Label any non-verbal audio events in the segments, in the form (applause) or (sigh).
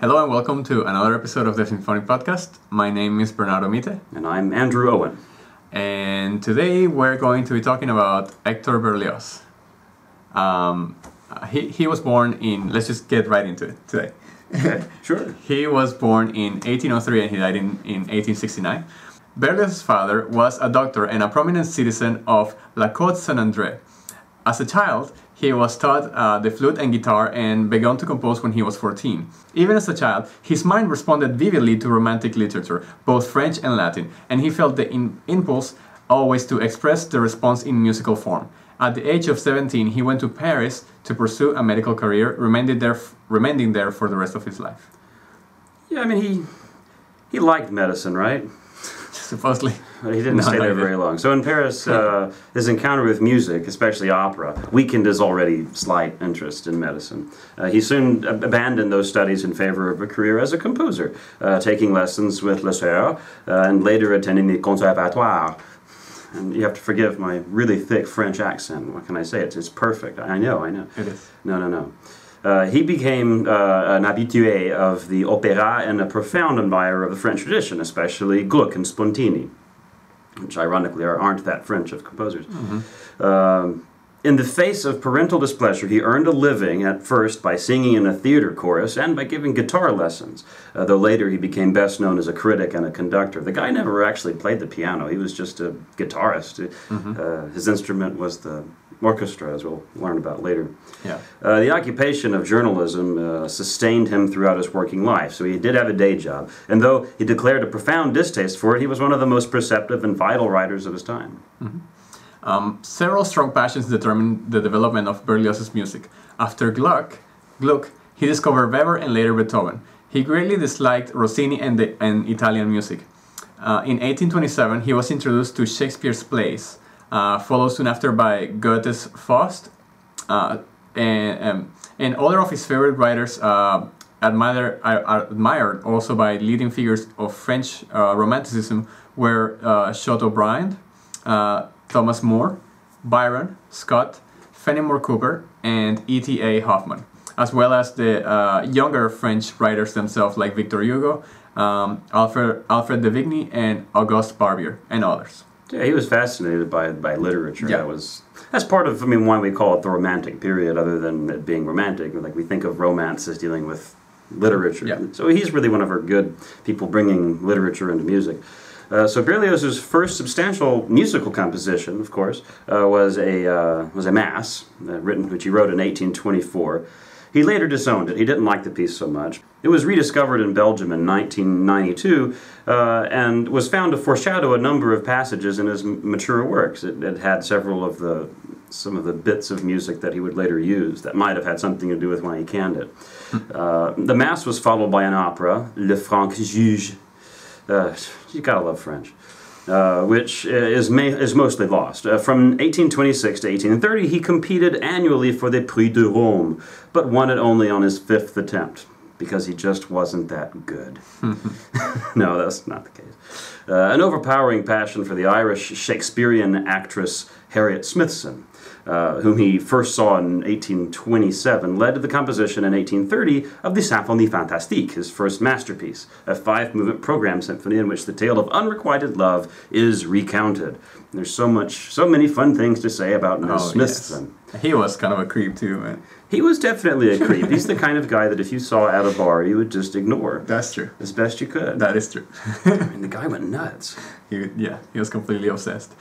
Hello and welcome to another episode of the Symphonic Podcast. My name is Bernardo Mite, And I'm Andrew Owen. and today we're going to be talking about Hector Berlioz. Um, he, he was born in, let's just get right into it today. Okay, (laughs) sure. He was born in 1803 and he died in, in 1869. Berlioz's father was a doctor and a prominent citizen of La Côte Saint André. As a child, he was taught uh, the flute and guitar and began to compose when he was 14. Even as a child, his mind responded vividly to romantic literature, both French and Latin, and he felt the in- impulse always to express the response in musical form. At the age of 17, he went to Paris to pursue a medical career, remaining there, f- remaining there for the rest of his life. Yeah, I mean, he he liked medicine, right? (laughs) Supposedly. But (laughs) he didn't No, stay there very long. So in Paris, (laughs) uh, his encounter with music, especially opera, weakened his already slight interest in medicine. Uh, he soon ab- abandoned those studies in favor of a career as a composer, uh, taking lessons with Le Sueur, uh, and later attending the Conservatoire. And you have to forgive my really thick French accent. What can I say? It's, it's perfect. I know, I know. It is. No, no, no. Uh, he became uh, an habitué of the opera and a profound admirer of the French tradition, especially Gluck and Spontini, which ironically are, aren't that French of composers. Um, in the face of parental displeasure, he earned a living at first by singing in a theater chorus and by giving guitar lessons, uh, though later he became best known as a critic and a conductor. The guy never actually played the piano, he was just a guitarist. Uh, his instrument was the orchestra, as we'll learn about later. Yeah. Uh, the occupation of journalism uh, sustained him throughout his working life, so he did have a day job. And though he declared a profound distaste for it, he was one of the most perceptive and vital writers of his time. Um, several strong passions determined the development of Berlioz's music. After Gluck, Gluck, he discovered Weber and later Beethoven. He greatly disliked Rossini and, the, and Italian music. Uh, in 1827, he was introduced to Shakespeare's plays, uh, followed soon after by Goethe's Faust, uh, and, um, and other of his favorite writers uh, admired, are admired also by leading figures of French uh, Romanticism were uh, Chateaubriand, uh, Thomas Moore, Byron, Scott, Fenimore Cooper, and E.T.A. Hoffmann, as well as the uh, younger French writers themselves like Victor Hugo, um, Alfred, Alfred de Vigny, and Auguste Barbier, and others. Yeah, he was fascinated by by literature. Yeah. That was that's part of I mean why we call it the Romantic period, other than it being romantic. Like we think of romance as dealing with literature. Yeah. So he's really one of our good people bringing literature into music. Uh, so Berlioz's first substantial musical composition, of course, uh, was a uh, was a mass uh, written, which he wrote in 1824. He later disowned it. He didn't like the piece so much. It was rediscovered in Belgium in 1992 uh, and was found to foreshadow a number of passages in his mature works. It, it had several of the some of the bits of music that he would later use that might have had something to do with why he canned it. Uh, the mass was followed by an opera, Le Franc Juge. Uh, you gotta love French. Uh, which is, ma- is mostly lost. Uh, from 1826 to 1830, he competed annually for the Prix de Rome, but won it only on his fifth attempt because he just wasn't that good. (laughs) (laughs) no, that's not the case. Uh, an overpowering passion for the Irish Shakespearean actress Harriet Smithson, uh, whom he first saw in 1827, led to the composition in 1830 of the Symphonie Fantastique, his first masterpiece, a five movement program symphony in which the tale of unrequited love is recounted. There's so much, so many fun things to say about Miss Oh, Smithson. yes. He was kind of a creep too, man. He was definitely a creep. He's the kind of guy that if you saw at a bar, you would just ignore That's true. as best you could. That is true. I mean, the guy went nuts. (laughs) he, yeah, he was completely obsessed.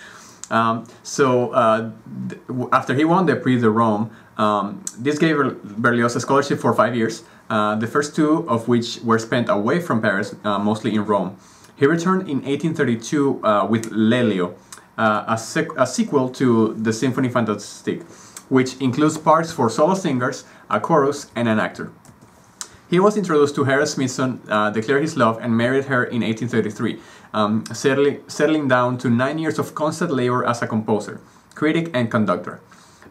Um, so uh, th- after he won the Prix de Rome, um, this gave Berlioz a scholarship for five years, uh, the first two of which were spent away from Paris, uh, mostly in Rome. He returned in 1832 uh, with Lelio, uh, a, a sequel to the Symphony Fantastique, which includes parts for solo singers, a chorus, and an actor. He was introduced to Harriet Smithson, uh, declared his love, and married her in 1833, um, settling, settling down to nine years of constant labor as a composer, critic, and conductor.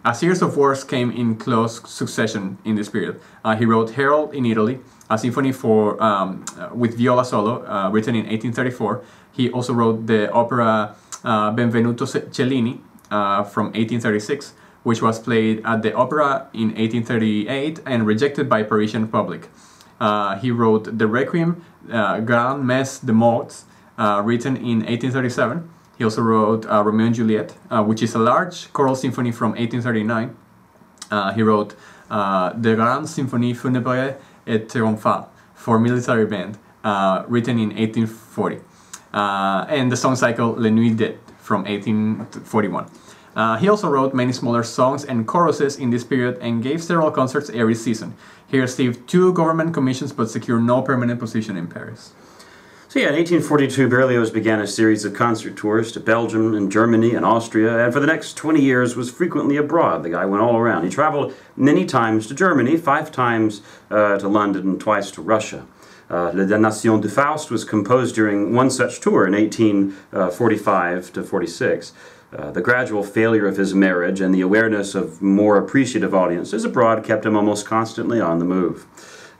A series of works came in close succession in this period. Uh, he wrote Harold in Italy, a symphony for um, uh, with viola solo, uh, written in 1834. He also wrote the opera uh, Benvenuto Cellini uh, from 1836, which was played at the opera in 1838 and rejected by Parisian public. Uh, he wrote the Requiem, Grand Messe de Morts, uh, written in 1837. He also wrote uh, Romeo and Juliet, uh, which is a large choral symphony from 1839. Uh, he wrote uh, the Grande Symphonie Funèbre et Triomphale for military band, written in 1840, uh, and the song cycle Les Nuits d'Eté from 1841. Uh, he also wrote many smaller songs and choruses in this period and gave several concerts every season. He received two government commissions but secured no permanent position in Paris. So yeah, in 1842, Berlioz began a series of concert tours to Belgium and Germany and Austria, and for the next 20 years was frequently abroad. The guy went all around. He traveled many times to Germany, five times uh, to London, and twice to Russia. Uh, Le Damnation de Faust was composed during one such tour in 1845 to 46. Uh, the gradual failure of his marriage and the awareness of more appreciative audiences abroad kept him almost constantly on the move.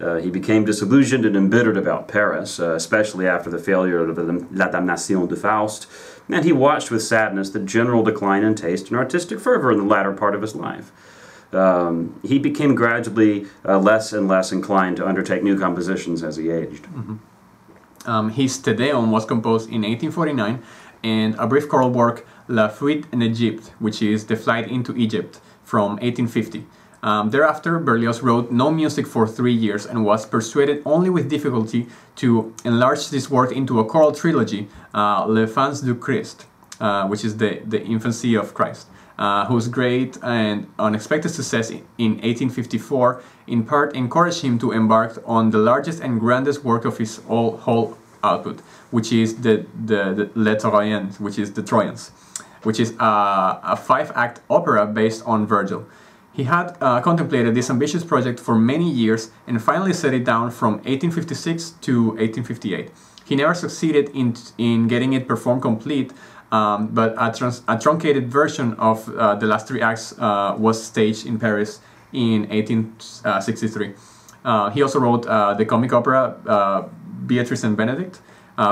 Uh, he became disillusioned and embittered about Paris, uh, especially after the failure of La Damnation de Faust, and he watched with sadness the general decline in taste and artistic fervor in the latter part of his life. Um, he became gradually uh, less and less inclined to undertake new compositions as he aged. Mm-hmm. Um, his Te Deum was composed in 1849, and a brief choral work, La Fuite en Egypte, which is The Flight into Egypt, from 1850. Um, thereafter, Berlioz wrote no music for three years and was persuaded only with difficulty to enlarge this work into a choral trilogy, uh, L'Enfance du Christ, uh, which is the, the infancy of Christ, uh, whose great and unexpected success in 1854 in part encouraged him to embark on the largest and grandest work of his whole, whole output, which is the, the, the Les Troyens, which is the Trojans, which is a, a five-act opera based on Virgil. He had uh, contemplated this ambitious project for many years and finally set it down from 1856 to 1858. He never succeeded in, in getting it performed complete, um, but a, a, truncated version of uh, the last three acts uh, was staged in Paris in 1863. Uh, he also wrote uh, the comic opera uh, Beatrice and Benedict,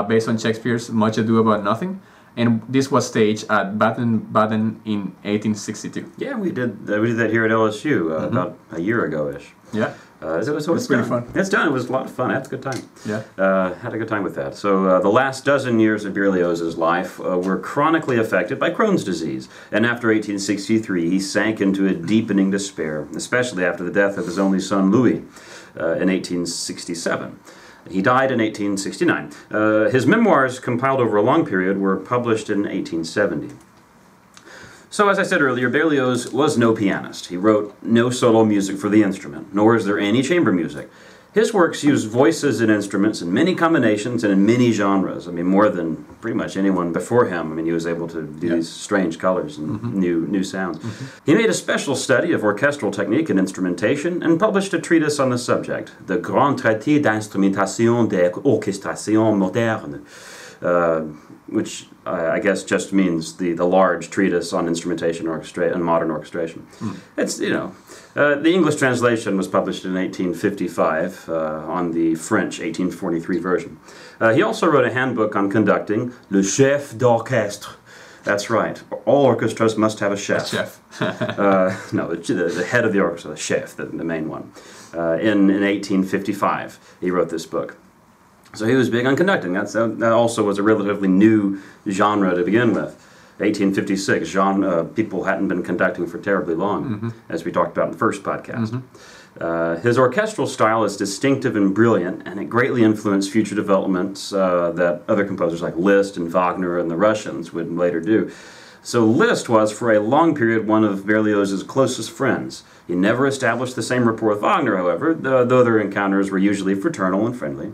based on Shakespeare's Much Ado About Nothing and this was staged at Baden Baden in 1862. Yeah, we did uh, we did that here at LSU uh, mm-hmm. about a year ago ish. Yeah. Uh, it was, it was pretty fun. It's done. It was a lot of fun. I had a good time. Yeah. Uh, had a good time with that. So uh, the last dozen years of Berlioz's life uh, were chronically affected by Crohn's disease, and after 1863, he sank into a deepening despair, especially after the death of his only son Louis uh, in 1867. He died in 1869. Uh, his memoirs, compiled over a long period, were published in 1870. So, as I said earlier, Berlioz was no pianist. He wrote no solo music for the instrument, nor is there any chamber music. His works use voices and instruments in many combinations and in many genres. I mean, more than pretty much anyone before him. I mean, he was able to do these strange colors and mm-hmm. new new sounds. Mm-hmm. He made a special study of orchestral technique and instrumentation and published a treatise on the subject, the Grand Traité d'instrumentation des orchestrations modernes. Uh, which uh, I guess just means the, the large treatise on instrumentation orchestra- and modern orchestration. Mm. It's, you know, uh, the English translation was published in 1855 uh, on the French 1843 version. Uh, he also wrote a handbook on conducting, Le Chef d'Orchestre. That's right. All orchestras must have a chef. A chef. (laughs) Uh, no, the, the, head of the orchestra, the chef, the, the main one. Uh, in, in 1855, he wrote this book. So he was big on conducting. That's, that also was a relatively new genre to begin with. 1856, genre, uh, people hadn't been conducting for terribly long, mm-hmm. as we talked about in the first podcast. Mm-hmm. Uh, his orchestral style is distinctive and brilliant, and it greatly influenced future developments uh, that other composers like Liszt and Wagner and the Russians would later do. So Liszt was, for a long period, one of Berlioz's closest friends. He never established the same rapport with Wagner, however, though their encounters were usually fraternal and friendly.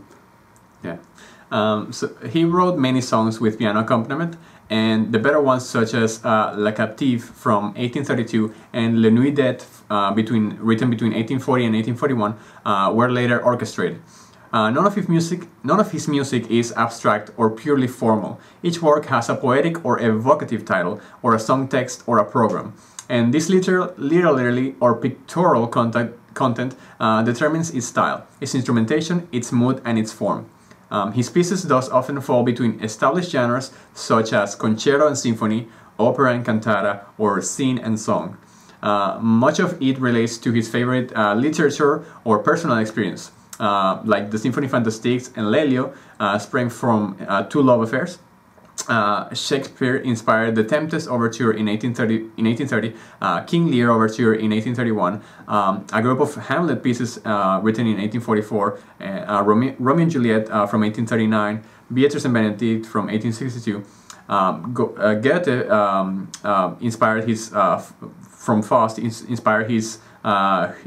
Um, so he wrote many songs with piano accompaniment, and the better ones such as uh, La Captive from 1832 and Le Nuit d'Eté uh, between, written between 1840 and 1841 uh, were later orchestrated. Uh, none of his music, none of his music is abstract or purely formal. Each work has a poetic or evocative title, or a song text, or a program, and this literal, literally or pictorial content, content uh, determines its style, its instrumentation, its mood, and its form. Um, his pieces thus often fall between established genres such as concerto and symphony, opera and cantata, or scene and song. Uh, much of it relates to his favorite uh, literature or personal experience. uh, like the Symphony Fantastique and Lelio, uh, sprang from uh, two love affairs. Uh, Shakespeare inspired the Tempest Overture in 1830, in 1830 uh, King Lear Overture in 1831, um, a group of Hamlet pieces uh, written in 1844, uh, Romeo, Romeo, and Juliet from 1839, Beatrice and Benedict from 1862. Um, Go, Goethe um, inspired his, from Faust, inspired his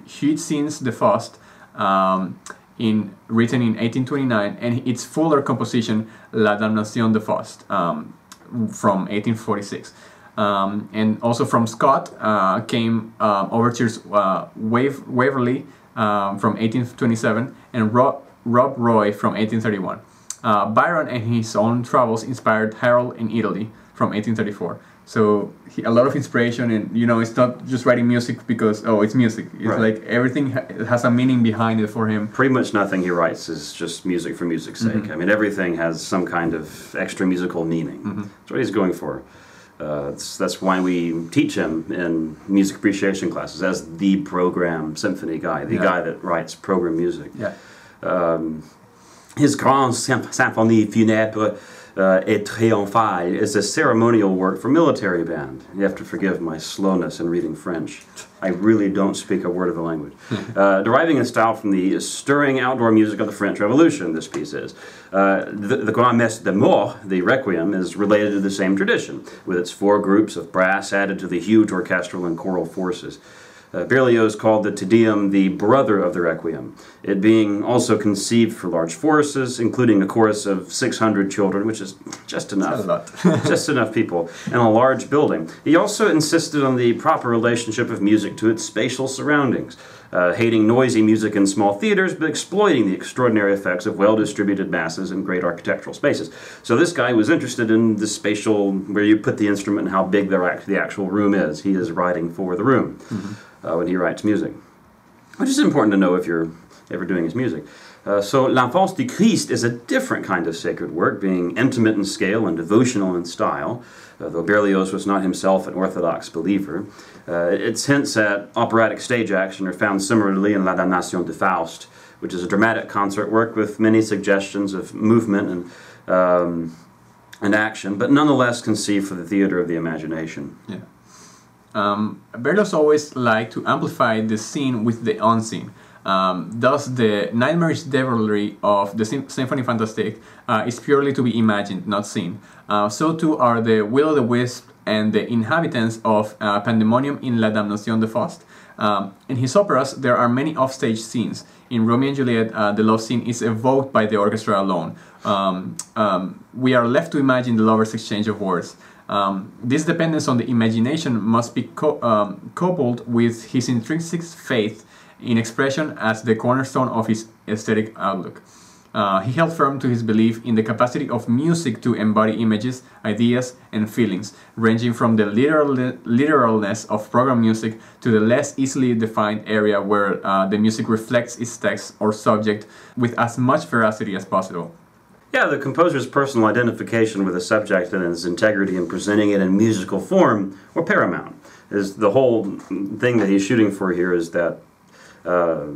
huge scenes, the Faust, um, in written in 1829, and its fuller composition La Damnation de Faust um, from 1846. Um, and also from Scott uh, came uh, overtures uh, Wave, Waverley um, from 1827 and Rob, Rob Roy from 1831. Uh, Byron and his own travels inspired Harold in Italy from 1834. So he, a lot of inspiration, and you know, it's not just writing music because oh, it's music. It's right. like everything ha- has a meaning behind it for him. Pretty much nothing he writes is just music for music's sake. Mm-hmm. I mean, everything has some kind of extra musical meaning. Mm-hmm. That's what he's going for. Uh, that's, that's why we teach him in music appreciation classes as the program symphony guy, the yeah. guy that writes program music. Yeah. Um, his Grand Symphonie Funèbre uh, Et Triomphale is a ceremonial work for military band. You have to forgive my slowness in reading French. I really don't speak a word of the language. uh, deriving in style from the stirring outdoor music of the French Revolution, this piece is. Uh, the, the Grand Messe de Mort, the Requiem, is related to the same tradition, with its four groups of brass added to the huge orchestral and choral forces. Uh, Berlioz called the Te Deum the brother of the Requiem, it being also conceived for large forces, including a chorus of 600 children, which is just enough. (laughs) just enough people, and a large building. He also insisted on the proper relationship of music to its spatial surroundings. Uh, hating noisy music in small theaters, but exploiting the extraordinary effects of well distributed masses in great architectural spaces. So this guy was interested in the spatial, where you put the instrument and how big the, the actual room is. He is writing for the room. Mm-hmm uh, when he writes music, which is important to know if you're ever doing his music. Uh, so L'Enfance du Christ is a different kind of sacred work, being intimate in scale and devotional in style, uh, though Berlioz was not himself an orthodox believer. Uh, its hints at operatic stage action are found similarly in La Damnation de Faust, which is a dramatic concert work with many suggestions of movement and, um, and action, but nonetheless conceived for the theater of the imagination. Yeah. Um, Berlioz always liked to amplify the seen with the unseen. Um, thus, the nightmarish devilry of the symphony Fantastique uh, is purely to be imagined, not seen. Uh, so too are the Will o' the Wisp and the inhabitants of uh, Pandemonium in La Damnation de Faust. Um, in his operas, there are many offstage scenes. In Romeo and Juliet, uh, the love scene is evoked by the orchestra alone. Um, um, we are left to imagine the lovers' exchange of words. Um, this dependence on the imagination must be co- um, coupled with his intrinsic faith in expression as the cornerstone of his aesthetic outlook. Uh, he held firm to his belief in the capacity of music to embody images, ideas, and feelings, ranging from the literal, literalness of program music to the less easily defined area where uh, the music reflects its text or subject with as much veracity as possible. Yeah, the composer's personal identification with the subject and his integrity in presenting it in musical form were paramount. Is the whole thing that he's shooting for here is that uh,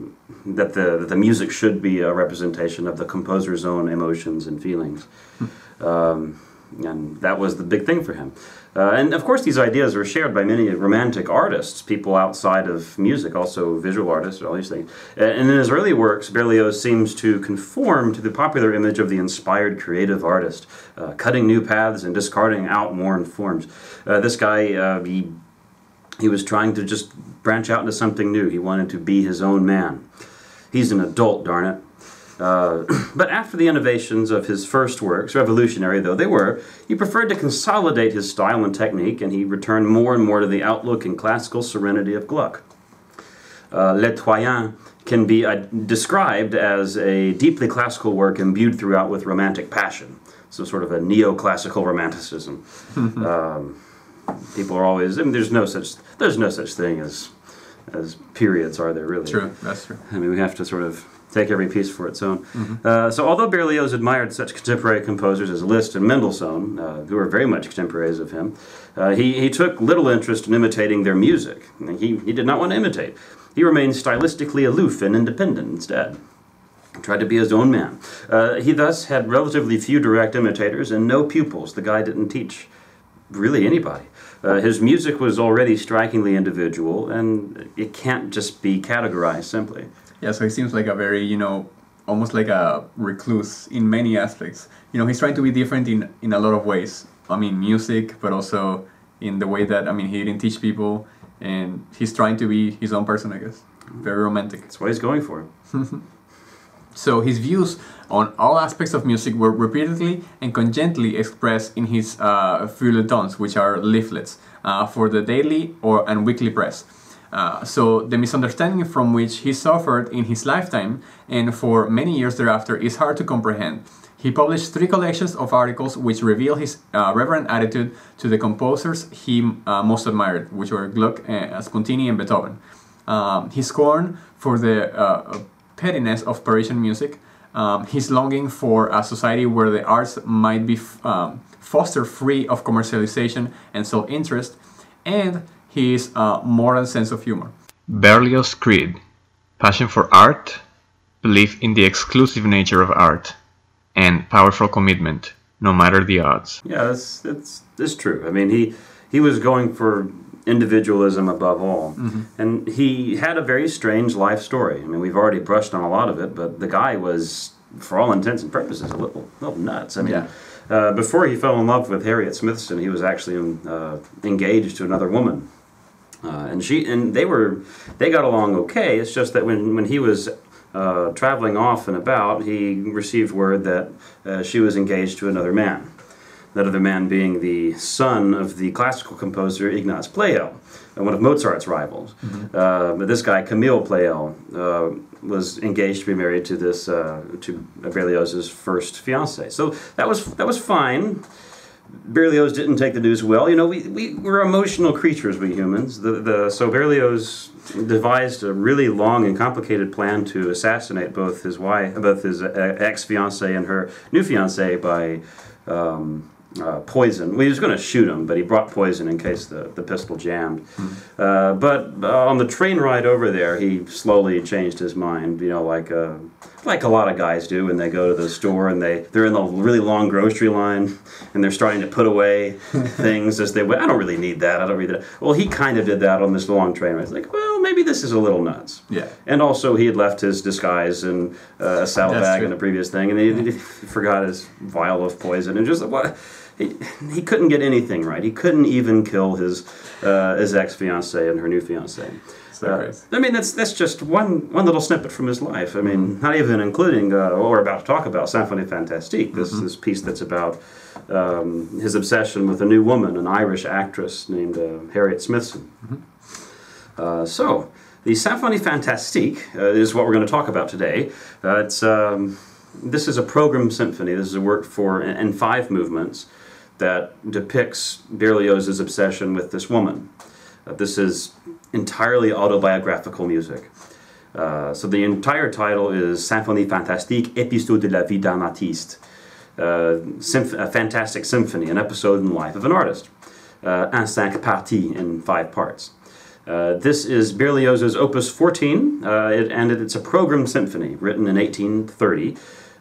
that the that the music should be a representation of the composer's own emotions and feelings, hmm. um, and that was the big thing for him. Uh, and of course, these ideas were shared by many romantic artists, people outside of music, also visual artists, all these things. And in his early works, Berlioz seems to conform to the popular image of the inspired creative artist, uh, cutting new paths and discarding outworn forms. Uh, this guy, uh, he, he was trying to just branch out into something new. He wanted to be his own man. He's an adult, darn it. Uh, (clears throat) but after the innovations of his first works, revolutionary though they were, he preferred to consolidate his style and technique, and he returned more and more to the outlook and classical serenity of Gluck. Uh, Les Troyens can be uh, described as a deeply classical work imbued throughout with romantic passion. So, sort of a neoclassical romanticism. (laughs) um, people are always. I mean, there's no such. There's no such thing as as periods, are there really? True, that's true. I mean, we have to sort of take every piece for its own. Mm-hmm. Uh, so, although Berlioz admired such contemporary composers as Liszt and Mendelssohn, uh, who were very much contemporaries of him, uh, he, he took little interest in imitating their music. He, he did not want to imitate. He remained stylistically aloof and independent instead. tried to be his own man. Uh, he thus had relatively few direct imitators and no pupils. The guy didn't teach really anybody. Uh, his music was already strikingly individual, and it can't just be categorized simply. Yeah, so he seems like a very, you know, almost like a recluse in many aspects. You know, he's trying to be different in, in a lot of ways. I mean, music, but also in the way that, I mean, he didn't teach people, and he's trying to be his own person, I guess. Very romantic. That's what he's going for. (laughs) So his views on all aspects of music were repeatedly and congently expressed in his uh, feuilletons, which are leaflets, uh, for the daily or and weekly press. Uh, so the misunderstanding from which he suffered in his lifetime and for many years thereafter is hard to comprehend. He published three collections of articles which reveal his uh, reverent attitude to the composers he uh, most admired, which were Gluck, uh, Spontini, and Beethoven. Um, his scorn for the uh, pettiness of Parisian music, um, his longing for a society where the arts might be um, fostered free of commercialization and self-interest, and his uh, moral sense of humor. Berlioz' creed passion for art, belief in the exclusive nature of art, and powerful commitment, no matter the odds. Yeah, that's that's, that's true. I mean, he he was going for individualism above all. Mm-hmm. And he had a very strange life story. I mean, we've already brushed on a lot of it, but the guy was, for all intents and purposes, a little, little nuts. I mean, yeah. uh, before he fell in love with Harriet Smithson, he was actually uh, engaged to another woman. Uh, and she and they were they got along okay. It's just that when, when he was uh, traveling off and about, he received word that uh, she was engaged to another man that other man being the son of the classical composer Ignaz Pleyel, uh, one of Mozart's rivals. Mm-hmm. Uh, but this guy, Camille Pleyel, uh, was engaged to be married to this uh, to Berlioz's first fiance. So that was that was fine. Berlioz didn't take the news well. You know, we, we, we're emotional creatures, we humans. The, the, so Berlioz devised a really long and complicated plan to assassinate both his wife, both his uh, ex-fiancee and her new fiancee by um, uh, poison. Well, he was going to shoot him, but he brought poison in case the, the pistol jammed. Mm-hmm. Uh, but uh, on the train ride over there, he slowly changed his mind. You know, like uh, like a lot of guys do when they go to the store and they they're in the really long grocery line and they're starting to put away (laughs) things as they. I don't really need that. I don't really. Well, he kind of did that on this long train ride. It's like, well, maybe this is a little nuts. Yeah. And also, he had left his disguise and uh, a saddlebag in a previous thing, and he, yeah. he forgot his vial of poison and just what he, he couldn't get anything right. He couldn't even kill his uh, his ex fiancee and her new fiancee. Uh, I mean, that's that's just one one little snippet from his life. I mean, mm-hmm. not even including uh, what we're about to talk about, Symphonie Fantastique. This mm-hmm. this piece that's about um, his obsession with a new woman, an Irish actress named uh, Harriet Smithson. Mm-hmm. Uh, so, the Symphonie Fantastique uh, is what we're going to talk about today. Uh, it's um, this is a program symphony. This is a work for in five movements that depicts Berlioz's obsession with this woman. Uh, this is entirely autobiographical music. Uh, so the entire title is Symphonie Fantastique, Épisode de la vie d'un artiste. Uh, a fantastic symphony, an episode in the life of an artist. Uh, cinq parties, in five parts. Uh, this is Berlioz's Opus 14, uh, it, and it, it's a program symphony written in 1830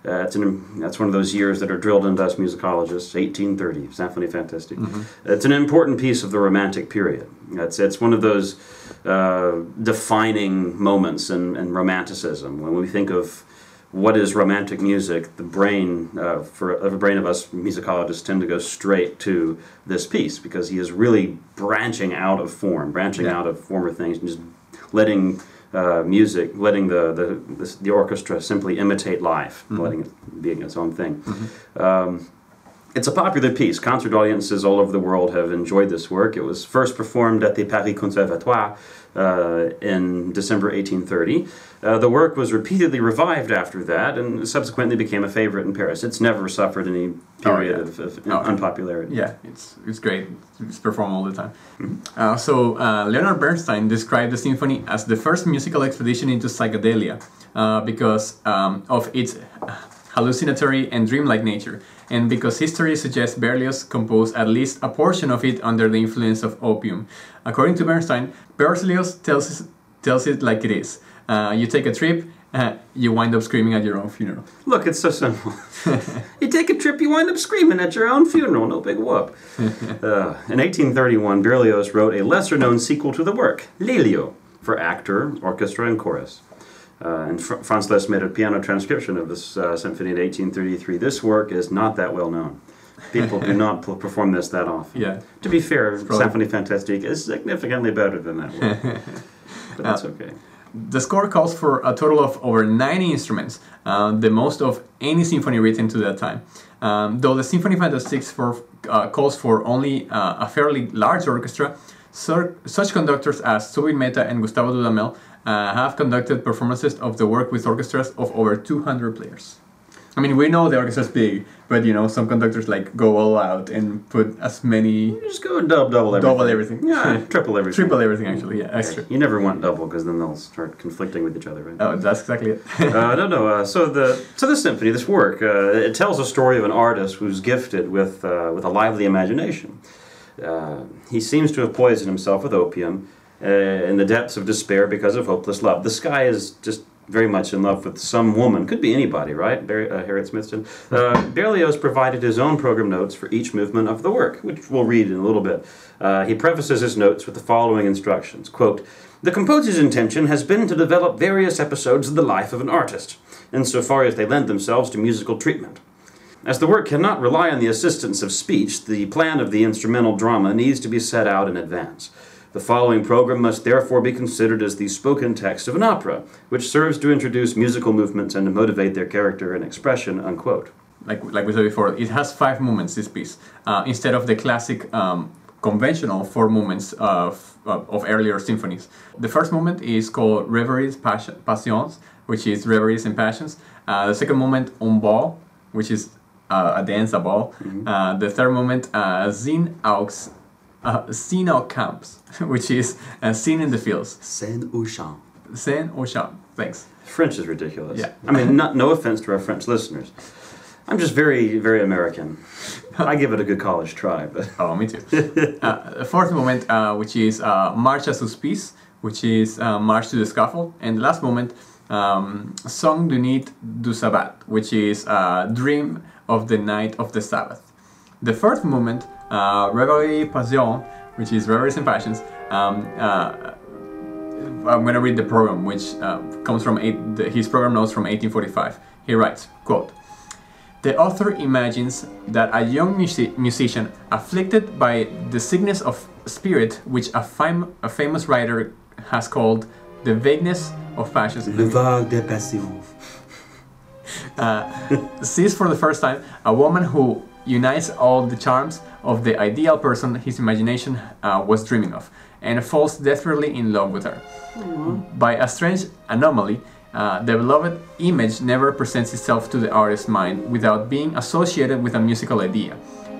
uh, it's an, that's one of those years that are drilled into us musicologists, 1830, Symphonie Fantastique. Mm-hmm. It's an important piece of the Romantic period. It's, it's one of those uh, defining moments in, in Romanticism. When we think of what is romantic music, the brain, uh, for the brain of us musicologists, tend to go straight to this piece because he is really branching out of form, branching yeah. out of former things, and just letting uh, music, letting the, the, the, the, orchestra simply imitate life, mm-hmm. letting it being its own thing. Mm-hmm. Um, it's a popular piece. Concert audiences all over the world have enjoyed this work. It was first performed at the Paris Conservatoire uh, in December 1830. Uh, the work was repeatedly revived after that and subsequently became a favorite in Paris. It's never suffered any period oh, yeah. of, of oh, unpopularity. Yeah, it's, it's great. It's performed all the time. Mm-hmm. Uh, so, uh, Leonard Bernstein described the symphony as the first musical expedition into psychedelia uh, because um, of its hallucinatory and dreamlike nature and because history suggests Berlioz composed at least a portion of it under the influence of opium. According to Bernstein, Berlioz tells, tells it like it is. Uh, you take a trip uh, you wind up screaming at your own funeral. Look, it's so simple. (laughs) you take a trip, you wind up screaming at your own funeral. No big whoop. (laughs) Uh, in 1831, Berlioz wrote a lesser known sequel to the work, Lelio, for actor, orchestra, and chorus. Uh, and Fr- Franz Liszt made a piano transcription of this uh, symphony in 1833. This work is not that well known. People do (laughs) not perform this that often. Yeah. To be fair, Symphonie Fantastique is significantly better than that work. (laughs) but that's okay. The score calls for a total of over 90 instruments, uh, the most of any symphony written to that time. Um, though the Symphony Fantastique for, uh, calls for only uh, a fairly large orchestra, such conductors as Zubin Mehta and Gustavo Dudamel uh, have conducted performances of the work with orchestras of over 200 players. I mean, we know the orchestra's big, but you know, some conductors like go all out and put as many, Just go double, double everything. double everything. Yeah, (laughs) triple everything. Triple everything, actually, yeah, extra. You never want double because then they'll start conflicting with each other, right? Oh, that's exactly it. uh, no, no. Uh, so the so this symphony, this work, uh, it tells a story of an artist who's gifted with uh, with a lively imagination. Uh, he seems to have poisoned himself with opium uh, in the depths of despair because of hopeless love. This guy is just very much in love with some woman. Could be anybody, right? Barry, uh, Harriet Smithson. Uh, Berlioz provided his own program notes for each movement of the work, which we'll read in a little bit. Uh, he prefaces his notes with the following instructions: "Quote: The composer's intention has been to develop various episodes of the life of an artist, insofar as they lend themselves to musical treatment." As the work cannot rely on the assistance of speech, the plan of the instrumental drama needs to be set out in advance. The following program must therefore be considered as the spoken text of an opera, which serves to introduce musical movements and to motivate their character and expression. Unquote. like like we said before, it has five movements. This piece, uh, instead of the classic um, conventional four movements of, of of earlier symphonies. The first movement is called Reveries Passion, Passions, which is reveries and passions. Uh, the second movement, On Ball, which is uh, a dance, a ball. Uh, the third movement, uh, Zin aux, uh, Scene aux camps, (laughs) which is uh, scene in the fields. Saint Ouchan. Scene au champ. Thanks. French is ridiculous. Yeah. I mean, not, no offense to our French listeners. I'm just very, very American. I give it a good college try, but (laughs) Oh, me too. uh, the fourth moment, uh, which is uh, March à Suspice, which is uh, March to the Scaffold. And the last moment, um, Song du Nid du Sabbat, which is uh, Dream of the Night of the Sabbath. The fourth moment, uh, Reverie Passion, which is Reveries and Passions. Um, uh, I'm going to read the program, which uh, comes from eight, the, his program notes from 1845. He writes, quote, the author imagines that a young music- musician afflicted by the sickness of spirit, which a, fam- a famous writer has called the vagueness of passions, Le vague des passions. (laughs) sees for the first time a woman who unites all the charms of the ideal person his imagination uh, was dreaming of, and falls desperately in love with her. By a strange anomaly, uh, the beloved image never presents itself to the artist's mind without being associated with a musical idea,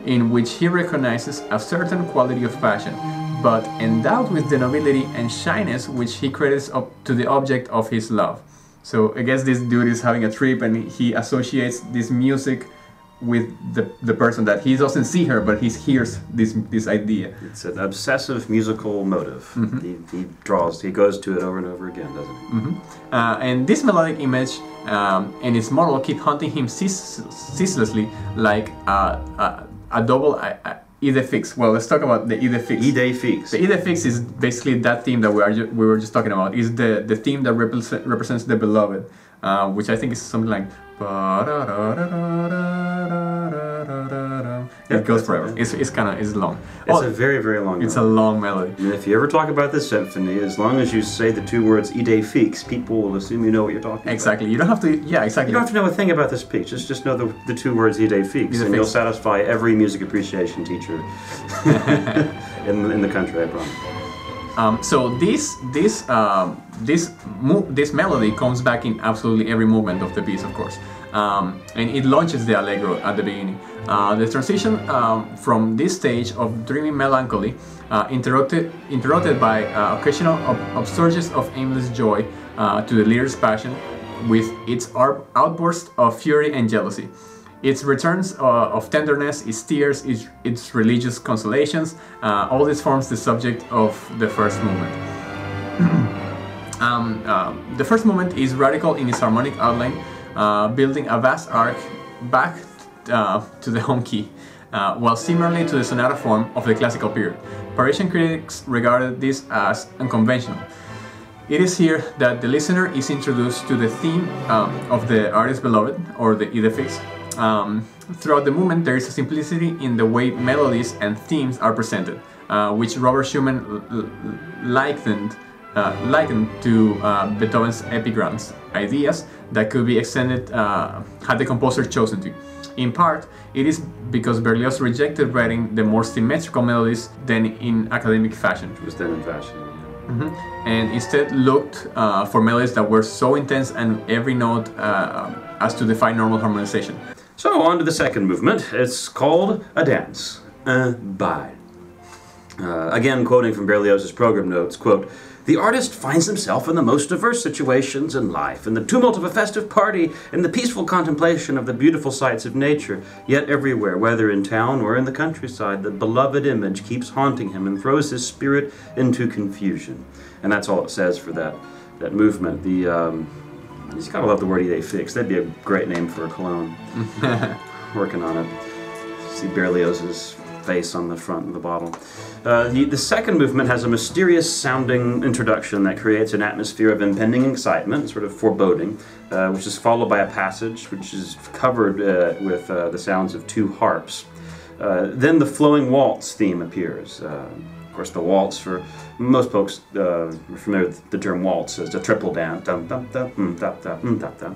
in which he recognizes a certain quality of passion, but endowed with the nobility and shyness which he credits up to the object of his love. So I guess this dude is having a trip and he associates this music with the, the person that he doesn't see her, but he hears this this idea. It's an obsessive musical motive. Mm-hmm. He, he draws, he goes to it over and over again, doesn't he? Uh, and this melodic image um, and its model keep haunting him cease- ceaselessly like uh, a, a double uh, uh, idée fixe. Well, let's talk about the ide fix. Fixe. The idée fixe is basically that theme that we are we were just talking about. Is the the theme that represent, represents the beloved, uh, which I think is something like. It goes forever. It's, it's kind of it's long. It's Oh, a very, very long it's a long melody. And if you ever talk about this symphony, as long as you say the two words idée fixe, people will assume you know what you're talking Exactly. You don't have to. Yeah, exactly. You don't have to know a thing about this piece. Just, just know the, the two words idée fixe, Idée and you'll satisfy every music appreciation teacher (laughs) (laughs) in, in the country, I promise. Um, so this this um, this this melody comes back in absolutely every movement of the piece, of course, um, and it launches the allegro at the beginning. Uh, the transition um, from this stage of dreamy melancholy, uh, interrupted interrupted by uh, occasional upsurges of aimless joy, uh, to the leader's passion, with its outburst of fury and jealousy. Its returns uh, of tenderness, its tears, its, its religious consolations, uh, all this forms the subject of the first movement. Uh, (clears throat) Um, um, the first movement is radical in its harmonic outline, uh, building a vast arc back uh, to the home key, uh, while similarly to the sonata form of the classical period. Parisian critics regarded this as unconventional. It is here that the listener is introduced to the theme um, of the artist beloved, or the idée fixe. Um, throughout the movement, there is a simplicity in the way melodies and themes are presented, uh, which Robert Schumann likened, uh, likened to uh, Beethoven's epigrams, ideas that could be extended uh, had the composer chosen to. In part, it is because Berlioz rejected writing the more symmetrical melodies than in academic fashion was then in fashion. yeah. and instead looked uh, for melodies that were so intense and every note uh, as to defy normal harmonization. So, on to the second movement. It's called A Dance. Bal. Uh, again, quoting from Berlioz's program notes, quote, the artist finds himself in the most diverse situations in life, in the tumult of a festive party, in the peaceful contemplation of the beautiful sights of nature. Yet everywhere, whether in town or in the countryside, the beloved image keeps haunting him and throws his spirit into confusion. And that's all it says for that that movement. The um, you just gotta love the word idée fixe. That'd be a great name for a cologne. (laughs) Working on it. See Berlioz's face on the front of the bottle. Uh, the, the second movement has a mysterious sounding introduction that creates an atmosphere of impending excitement, sort of foreboding, uh, which is followed by a passage which is covered uh, with uh, the sounds of two harps. Uh, then the flowing waltz theme appears. Course, the waltz, for most folks uh, are familiar with the term waltz, is a triple dance. Dum, dum, dum, mm, dum, mm, dum, dum.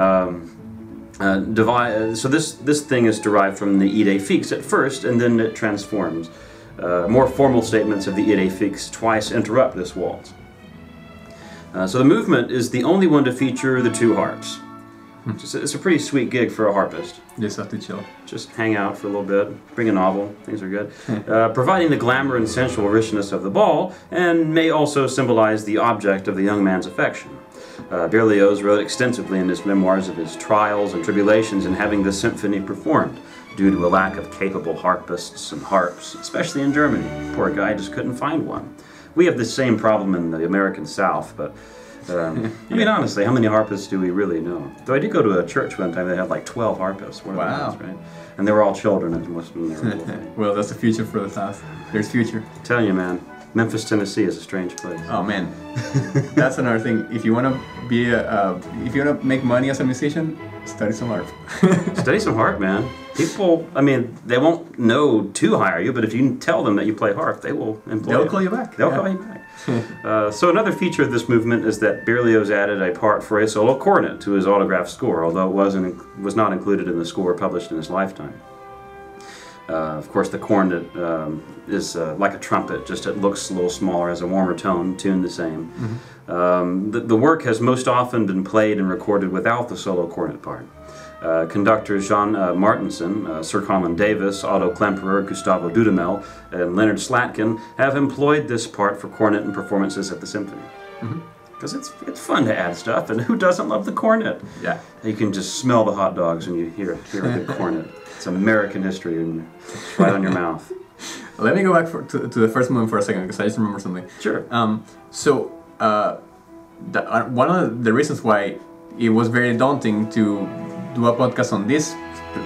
Um, uh, devi- uh, so this this thing is derived from the idée fixe at first, and then it transforms. Uh, more formal statements of the idée fixe twice interrupt this waltz. Uh, so the movement is the only one to feature the two harps. It's a, it's a pretty sweet gig for a harpist. Just have to chill. Just hang out for a little bit, bring a novel, things are good. (laughs) Uh, providing the glamour and sensual richness of the ball, and may also symbolize the object of the young man's affection. Uh, Berlioz wrote extensively in his memoirs of his trials and tribulations in having the symphony performed, due to a lack of capable harpists and harps, especially in Germany. Poor guy just couldn't find one. We have the same problem in the American South, but um, (laughs) I mean, honestly, how many harpists do we really know? Though I did go to a church one time that had like 12 harpists. What Wow. right? And they were all children and most of them were well, that's the future for the South. There's future. Tell you, man, Memphis, Tennessee is a strange place. Oh man, (laughs) that's another thing. If you want to be a, uh, if you want to make money as a musician, study some harp. (laughs) Study some harp, man. People, I mean, they won't know to hire you, but if you tell them that you play harp, they will employ They'll you. call you back. They'll yeah. call you back. (laughs) uh, so another feature of this movement is that Berlioz added a part for a solo cornet to his autograph score, although it wasn't was not included in the score published in his lifetime. Uh, of course, the cornet um, is uh, like a trumpet, just it looks a little smaller, has a warmer tone, tuned the same. Um, the, the work has most often been played and recorded without the solo cornet part. Uh, conductors Jean uh, Martinon, uh, Sir Colin Davis, Otto Klemperer, Gustavo Dudamel, and Leonard Slatkin have employed this part for cornet and performances at the symphony. Because it's, it's fun to add stuff, and who doesn't love the cornet? Yeah. You can just smell the hot dogs when you hear, hear a good cornet. (laughs) It's American history and it's right on your (laughs) mouth. Let me go back for, to, to the first moment for a second because I just remember something. Sure. Um, so uh, the, uh, one of the reasons why it was very daunting to do a podcast on this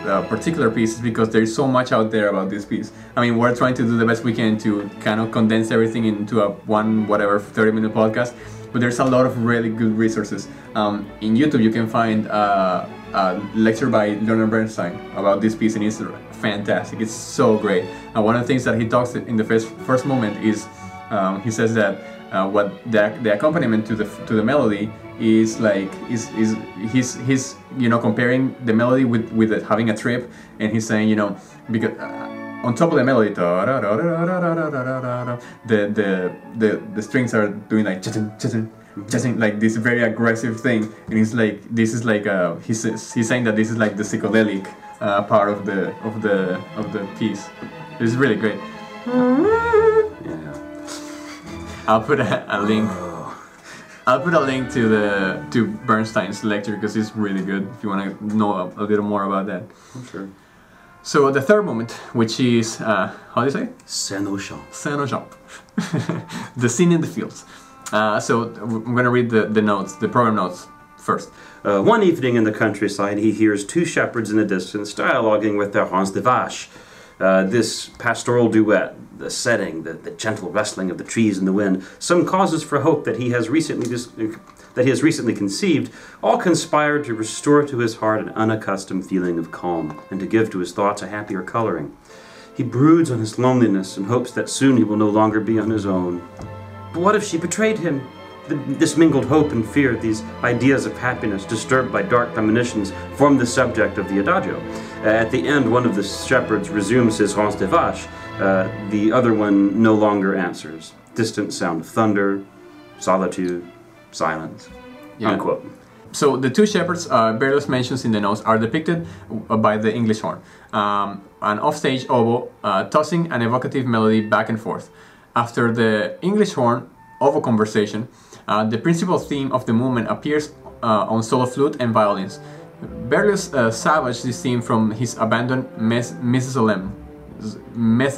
uh, particular piece is because there's so much out there about this piece. I mean, we're trying to do the best we can to kind of condense everything into a one whatever 30 minute podcast. But there's a lot of really good resources. Um, in YouTube, you can find uh, a lecture by Leonard Bernstein about this piece, and it's fantastic. It's so great. Uh, one of the things that he talks in the first first moment is um, he says that uh, what the, the accompaniment to the to the melody is like is is he's he's you know comparing the melody with with it having a trip and he's saying you know because uh, on top of the melody the the the, the strings are doing like just like this very aggressive thing and he's like this is like uh he's he's saying that this is like the psychedelic uh, part of the of the of the piece it's really great Yeah. I'll put a, a link. I'll put a link to the to Bernstein's lecture because it's really good. If you want to know a, a little more about that. Sure. So the third moment, which is uh, how do you say? Saint-Auchan. Saint Jean, (laughs) the scene in the fields. Uh, so I'm going to read the, the notes, the program notes first. Uh, one evening in the countryside, he hears two shepherds in the distance dialoguing with their ranz des vaches. Uh, this pastoral duet, the setting, the, the gentle rustling of the trees in the wind, some causes for hope that he has recently dis- that he has recently conceived, all conspired to restore to his heart an unaccustomed feeling of calm, and to give to his thoughts a happier coloring. He broods on his loneliness and hopes that soon he will no longer be on his own. But what if she betrayed him? This mingled hope and fear, these ideas of happiness, disturbed by dark premonitions, form the subject of the adagio. Uh, at the end, one of the shepherds resumes his ranz des vaches. Uh, the other one no longer answers. Distant sound of thunder, solitude, silence. Yeah. Unquote. So the two shepherds uh, Berlioz mentions in the notes are depicted uh, by the English horn, um, an offstage oboe uh, tossing an evocative melody back and forth. After the English horn oboe conversation, uh, the principal theme of the movement appears uh, on solo flute and violins. Berlioz uh, salvaged this theme from his abandoned Mes-. Messe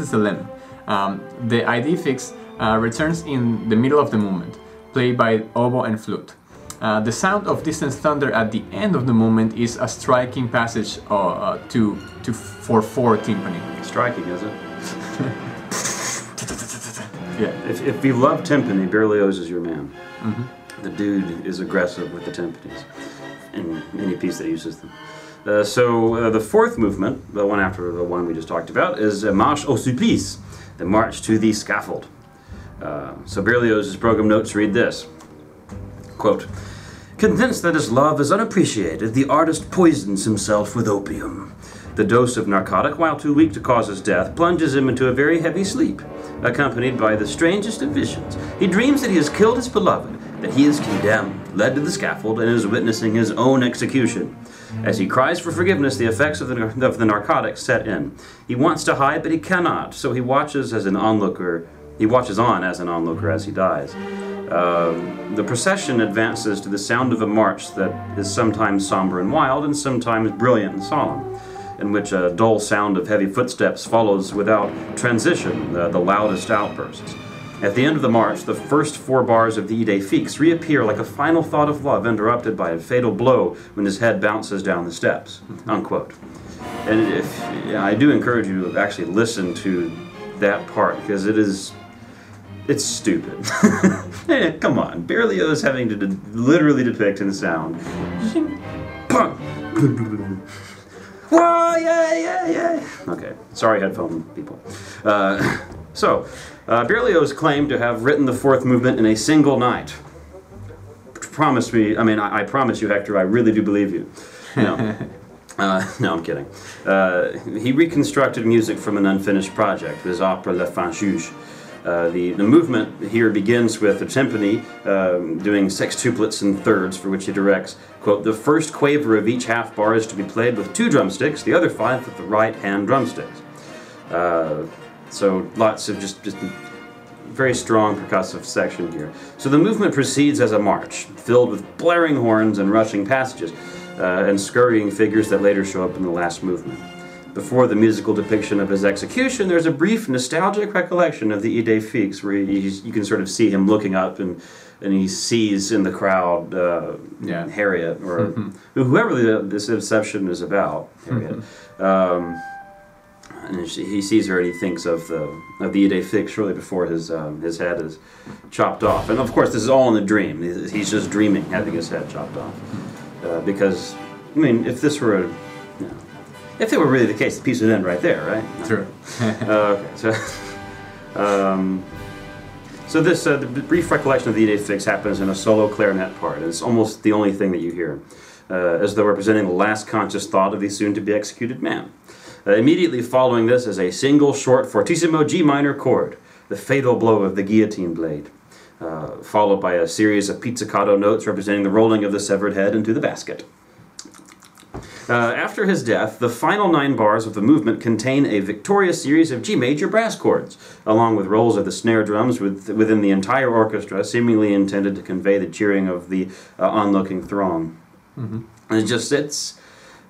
solennelle. Um, the idée fixe uh, returns in the middle of the movement, played by oboe and flute. Uh, the sound of distant thunder at the end of the movement is a striking passage uh, uh, to to for four timpani. Striking, is it? (laughs) Yeah. If, if you love timpani, Berlioz is your man. The dude is aggressive with the timpanis in any piece that uses them. Uh, so uh, the fourth movement, the one after the one we just talked about, is uh, Marche au Supplice, the march to the scaffold. Uh, so Berlioz's program notes read this quote, Convinced that his love is unappreciated, the artist poisons himself with opium. The dose of narcotic, while too weak to cause his death, plunges him into a very heavy sleep, accompanied by the strangest of visions. He dreams that he has killed his beloved, that he is condemned, led to the scaffold, and is witnessing his own execution. As he cries for forgiveness, the effects of the, of the narcotics set in. He wants to hide, but he cannot, so he watches as an onlooker. He watches on as an onlooker as he dies. Um, the procession advances to the sound of a march that is sometimes somber and wild, and sometimes brilliant and solemn, in which a dull sound of heavy footsteps follows without transition the, the loudest outbursts. At the end of the march, the first four bars of the idée fixe reappear like a final thought of love interrupted by a fatal blow when his head bounces down the steps. Unquote. And if I do encourage you to actually listen to that part because it is it's stupid. (laughs) Eh, Come on, Berlioz having to de- literally depict in sound. (laughs) Whoa, yeah, yeah, yeah. Okay, sorry, headphone people. Uh, (laughs) so, uh, Berlioz claimed to have written the fourth movement in a single night. Promise me, I mean, I, I promise you, Hector, I really do believe you. No. Uh, no, I'm kidding. Uh, he reconstructed music from an unfinished project, his opera Fin Juge. Uh, the, the movement here begins with the timpani um, doing sextuplets and thirds, for which he directs, quote, the first quaver of each half bar is to be played with two drumsticks, the other five with the right hand drumsticks. Uh, so lots of just, just very strong percussive section here. So the movement proceeds as a march, filled with blaring horns and rushing passages, uh, and scurrying figures that later show up in the last movement. Before the musical depiction of his execution, there's a brief nostalgic recollection of the idée fixe, where he, you can sort of see him looking up and, and he sees in the crowd uh, Yeah. Harriet, or whoever the, this inception is about, Harriet. Um, and she, he sees her and he thinks of the of the idée fixe shortly before his um, his head is chopped off. And of course, this is all in a dream. He's just dreaming having his head chopped off. Uh, because, I mean, if this were a, you if it were really the case, the piece would end right there, right? True. Uh, (laughs) okay, so, um, so this uh, the brief recollection of the idée fixe happens in a solo clarinet part. And it's almost the only thing that you hear, uh, as though representing the last conscious thought of the soon-to-be executed man. Uh, immediately following this is a single short fortissimo G minor chord, the fatal blow of the guillotine blade, uh, followed by a series of pizzicato notes representing the rolling of the severed head into the basket. Uh, after his death, the final nine bars of the movement contain a victorious series of G major brass chords, along with rolls of the snare drums with, within the entire orchestra, seemingly intended to convey the cheering of the uh, onlooking throng. And it just sits.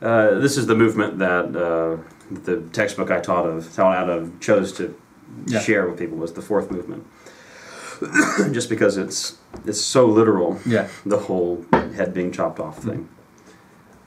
uh, this is the movement that uh, the textbook I taught of taught out of chose to Yeah. share with people was the fourth movement. (coughs) just because it's it's so literal. Yeah. The whole head being chopped off thing.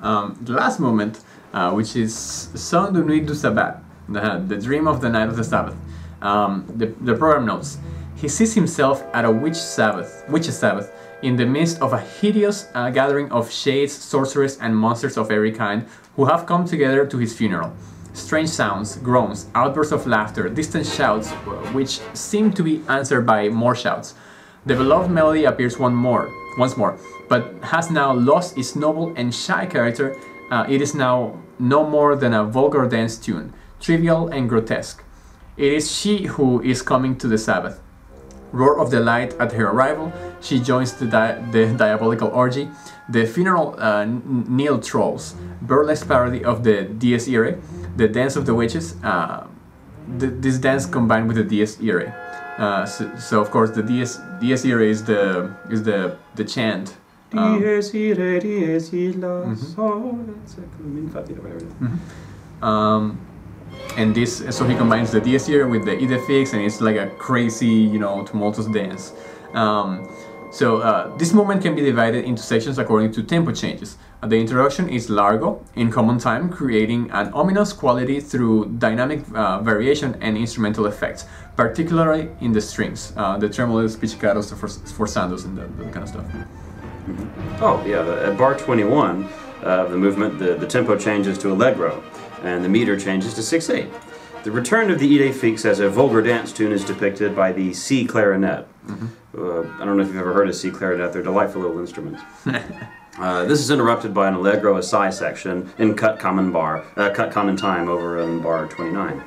Um, the last movement, uh, which is Songe d'une Nuit du Sabbat, the, the dream of the night of the Sabbath. Um, the, the program notes, he sees himself at a witch Sabbath, witch's Sabbath, in the midst of a hideous uh, gathering of shades, sorcerers, and monsters of every kind who have come together to his funeral. Strange sounds, groans, outbursts of laughter, distant shouts, which seem to be answered by more shouts. The beloved melody appears one more, once more, but has now lost its noble and shy character. Uh, it is now no more than a vulgar dance tune, trivial and grotesque. It is she who is coming to the Sabbath. Roar of delight at her arrival, she joins the, di- the diabolical orgy. The funeral uh, n- kneel trolls, burlesque parody of the Dies Irae, the dance of the witches. Uh, th- this dance combined with the Dies Irae. Uh, so, so of course the Dies, Dies Irae is the is the the chant. um, Dies irae, dies illa, sol, et secum in fabula, whatever. Um, and this, so he combines the Dies Irae with the idée fixe, and it's like a crazy, you know, tumultuous dance. Um, so uh, this movement can be divided into sections according to tempo changes. Uh, the introduction is largo in common time, creating an ominous quality through dynamic uh, variation and instrumental effects, particularly in the strings, uh, the tremolos, pizzicatos, for, forçandos, and that, that kind of stuff. Oh, yeah, at bar 21 uh, of the movement, the, the tempo changes to allegro, and the meter changes to 6-8. The return of the idée fixe as a vulgar dance tune is depicted by the C clarinet. Uh, I don't know if you've ever heard of C clarinet, they're delightful little instruments. (laughs) Uh, this is interrupted by an allegro assai section in cut common bar, uh, cut common time over in bar 29.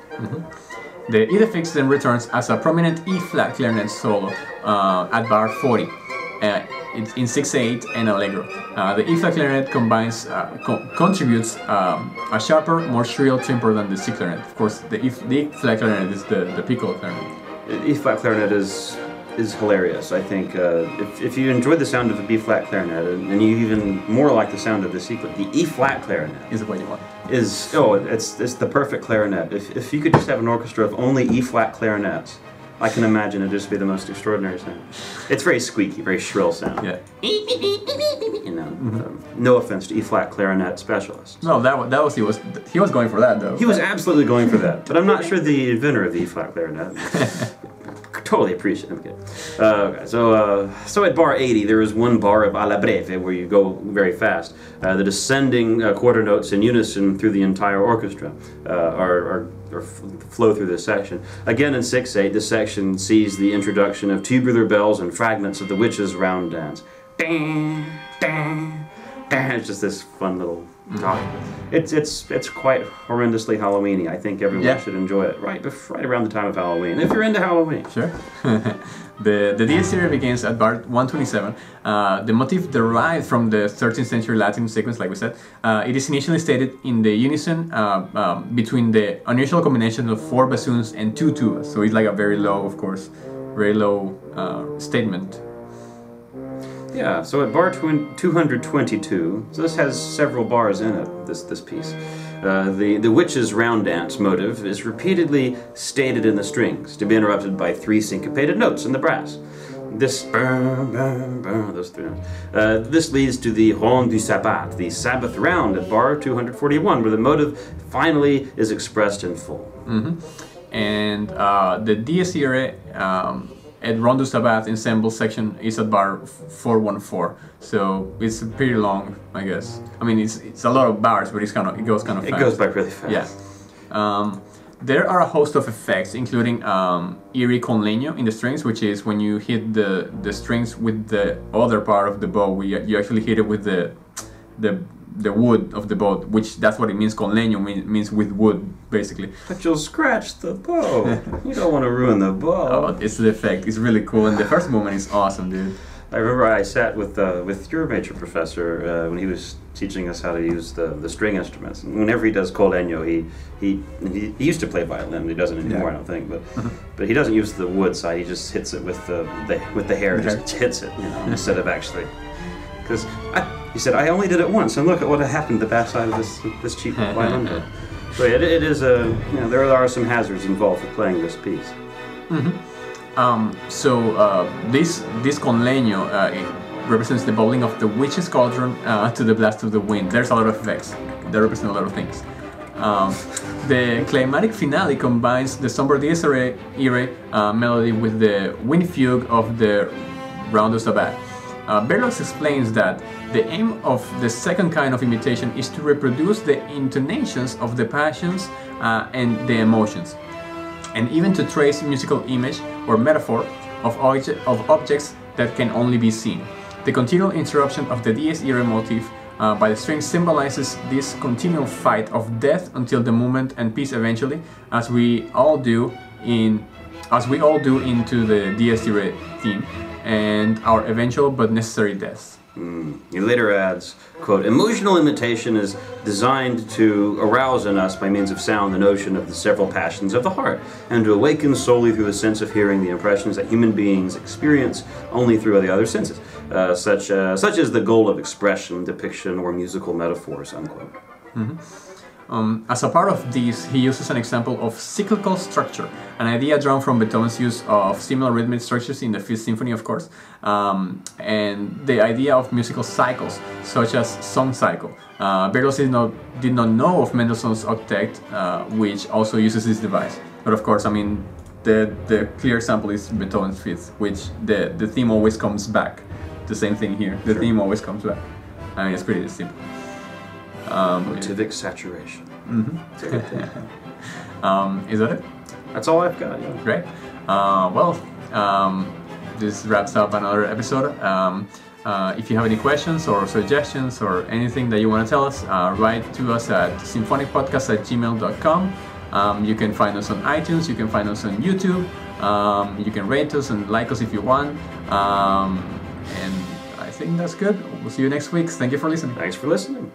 The idée fixe then returns as a prominent E flat clarinet solo uh, at bar 40. Uh, it's in 6-8 and allegro. Uh, the E flat clarinet combines, uh, co- contributes um, a sharper, more shrill timbre than the C clarinet. Of course, the E, the e flat clarinet is the, the piccolo clarinet. E flat clarinet is is hilarious. I think uh, if, if you enjoy the sound of a B flat clarinet and, and you even more like the sound of the C the E flat clarinet Is the way you want. is oh it's it's the perfect clarinet. If if you could just have an orchestra of only E flat clarinets, I can imagine it'd just be the most extraordinary sound. It's very squeaky, very shrill sound. Yeah. You know, um, no offense to E flat clarinet specialists. No, that, that was he was he was going for that though. He was absolutely going for that, but I'm not sure the inventor of the E flat clarinet. (laughs) totally appreciate him. Uh, okay, so, uh, so at bar 80, there is one bar of alla breve where you go very fast. Uh, the descending uh, quarter notes in unison through the entire orchestra uh, are, are, f- flow through this section. Again in 6-8, this section sees the introduction of tubular bells and fragments of the witches' round dance. Dang, dang, dang. (laughs) It's just this fun little talk. It's it's it's quite horrendously Halloweeny. I think everyone Yeah. should enjoy it right bef- right around the time of Halloween. If you're into Halloween. Sure. (laughs) the the Dies begins at bar 127. Uh, the motif derived from the 13th century Latin sequence, like we said. Uh, it is initially stated in the unison uh, um, between the unusual combination of four bassoons and two tubas. So it's like a very low, of course, very low uh, statement. Yeah, so at bar 222, so this has several bars in it, this, this piece. Uh, the, the witch's round dance motive is repeatedly stated in the strings, to be interrupted by three syncopated notes in the brass. This, those three notes. Uh, this leads to the Ronde du Sabbat, the Sabbath round at bar 241, where the motive finally is expressed in full. And uh, the Dies Irae um, at Rondo Sabbath ensemble section is at bar 414. So it's pretty long, I guess. I mean, it's, it's a lot of bars, but it's kind of it goes kind of fast. It fast. goes by really fast. Yeah. Um, there are a host of effects, including um, Erie con legno in the strings, which is when you hit the, the strings with the other part of the bow, we, you actually hit it with the, the, the wood of the bow, which that's what it means. Con legno mean, means with wood, basically. But you'll scratch the bow. (laughs) you don't want to ruin the bow. Oh, it's the effect. It's really cool, and the first moment is awesome, dude. I remember I sat with uh, with your major professor uh, when he was teaching us how to use the, the string instruments. And whenever he does col legno, he, he he he used to play violin. He doesn't anymore, Yeah. I don't think. But but he doesn't use the wood side. He just hits it with the, the with the hair. Just hits it, you know, (laughs) instead of actually. Because he said I only did it once, and look at what happened to the backside of this this cheap (laughs) violin. So it, it is a you know there are some hazards involved with playing this piece. Um, so uh, this this con legno uh, represents the bubbling of the witch's cauldron uh, to the blast of the wind. There's a lot of effects They represent a lot of things. Um, the climatic finale combines the somber Dies Irae uh, melody with the wind fugue of the Rondo Sabbat. Uh, Berlioz explains that the aim of the second kind of imitation is to reproduce the intonations of the passions uh, and the emotions, and even to trace musical image or metaphor of, of objects that can only be seen. The continual interruption of the Dies Irae motif uh, by the string symbolizes this continual fight of death until the moment and peace eventually, as we all do in as we all do into the Dies Irae theme, and our eventual but necessary death. He later adds, quote, emotional imitation is designed to arouse in us by means of sound the notion of the several passions of the heart, and to awaken solely through the sense of hearing the impressions that human beings experience only through the other senses, uh, such, uh, such as the goal of expression, depiction, or musical metaphors, unquote. Um, as a part of this, he uses an example of cyclical structure, an idea drawn from Beethoven's use of similar rhythmic structures in the Fifth Symphony, of course, um, and the idea of musical cycles, such as song cycle. Uh, Berlioz did not, did not know of Mendelssohn's octet, uh, which also uses this device. But of course, I mean, the, the clear example is Beethoven's Fifth, which the, the theme always comes back. The same thing here. The theme always comes back. I mean, it's pretty simple. Motivic saturation. (laughs) Um, is that it? That's all I've got. Yeah. Great. Uh, well, um, this wraps up another episode. Um, uh, if you have any questions or suggestions or anything that you want to tell us, uh, write to us at symphonicpodcast at gmail.com. Um, you can find us on iTunes, you can find us on YouTube, um, you can rate us and like us if you want. Um, and I think that's good. We'll see you next week. Thank you for listening. Thanks for listening.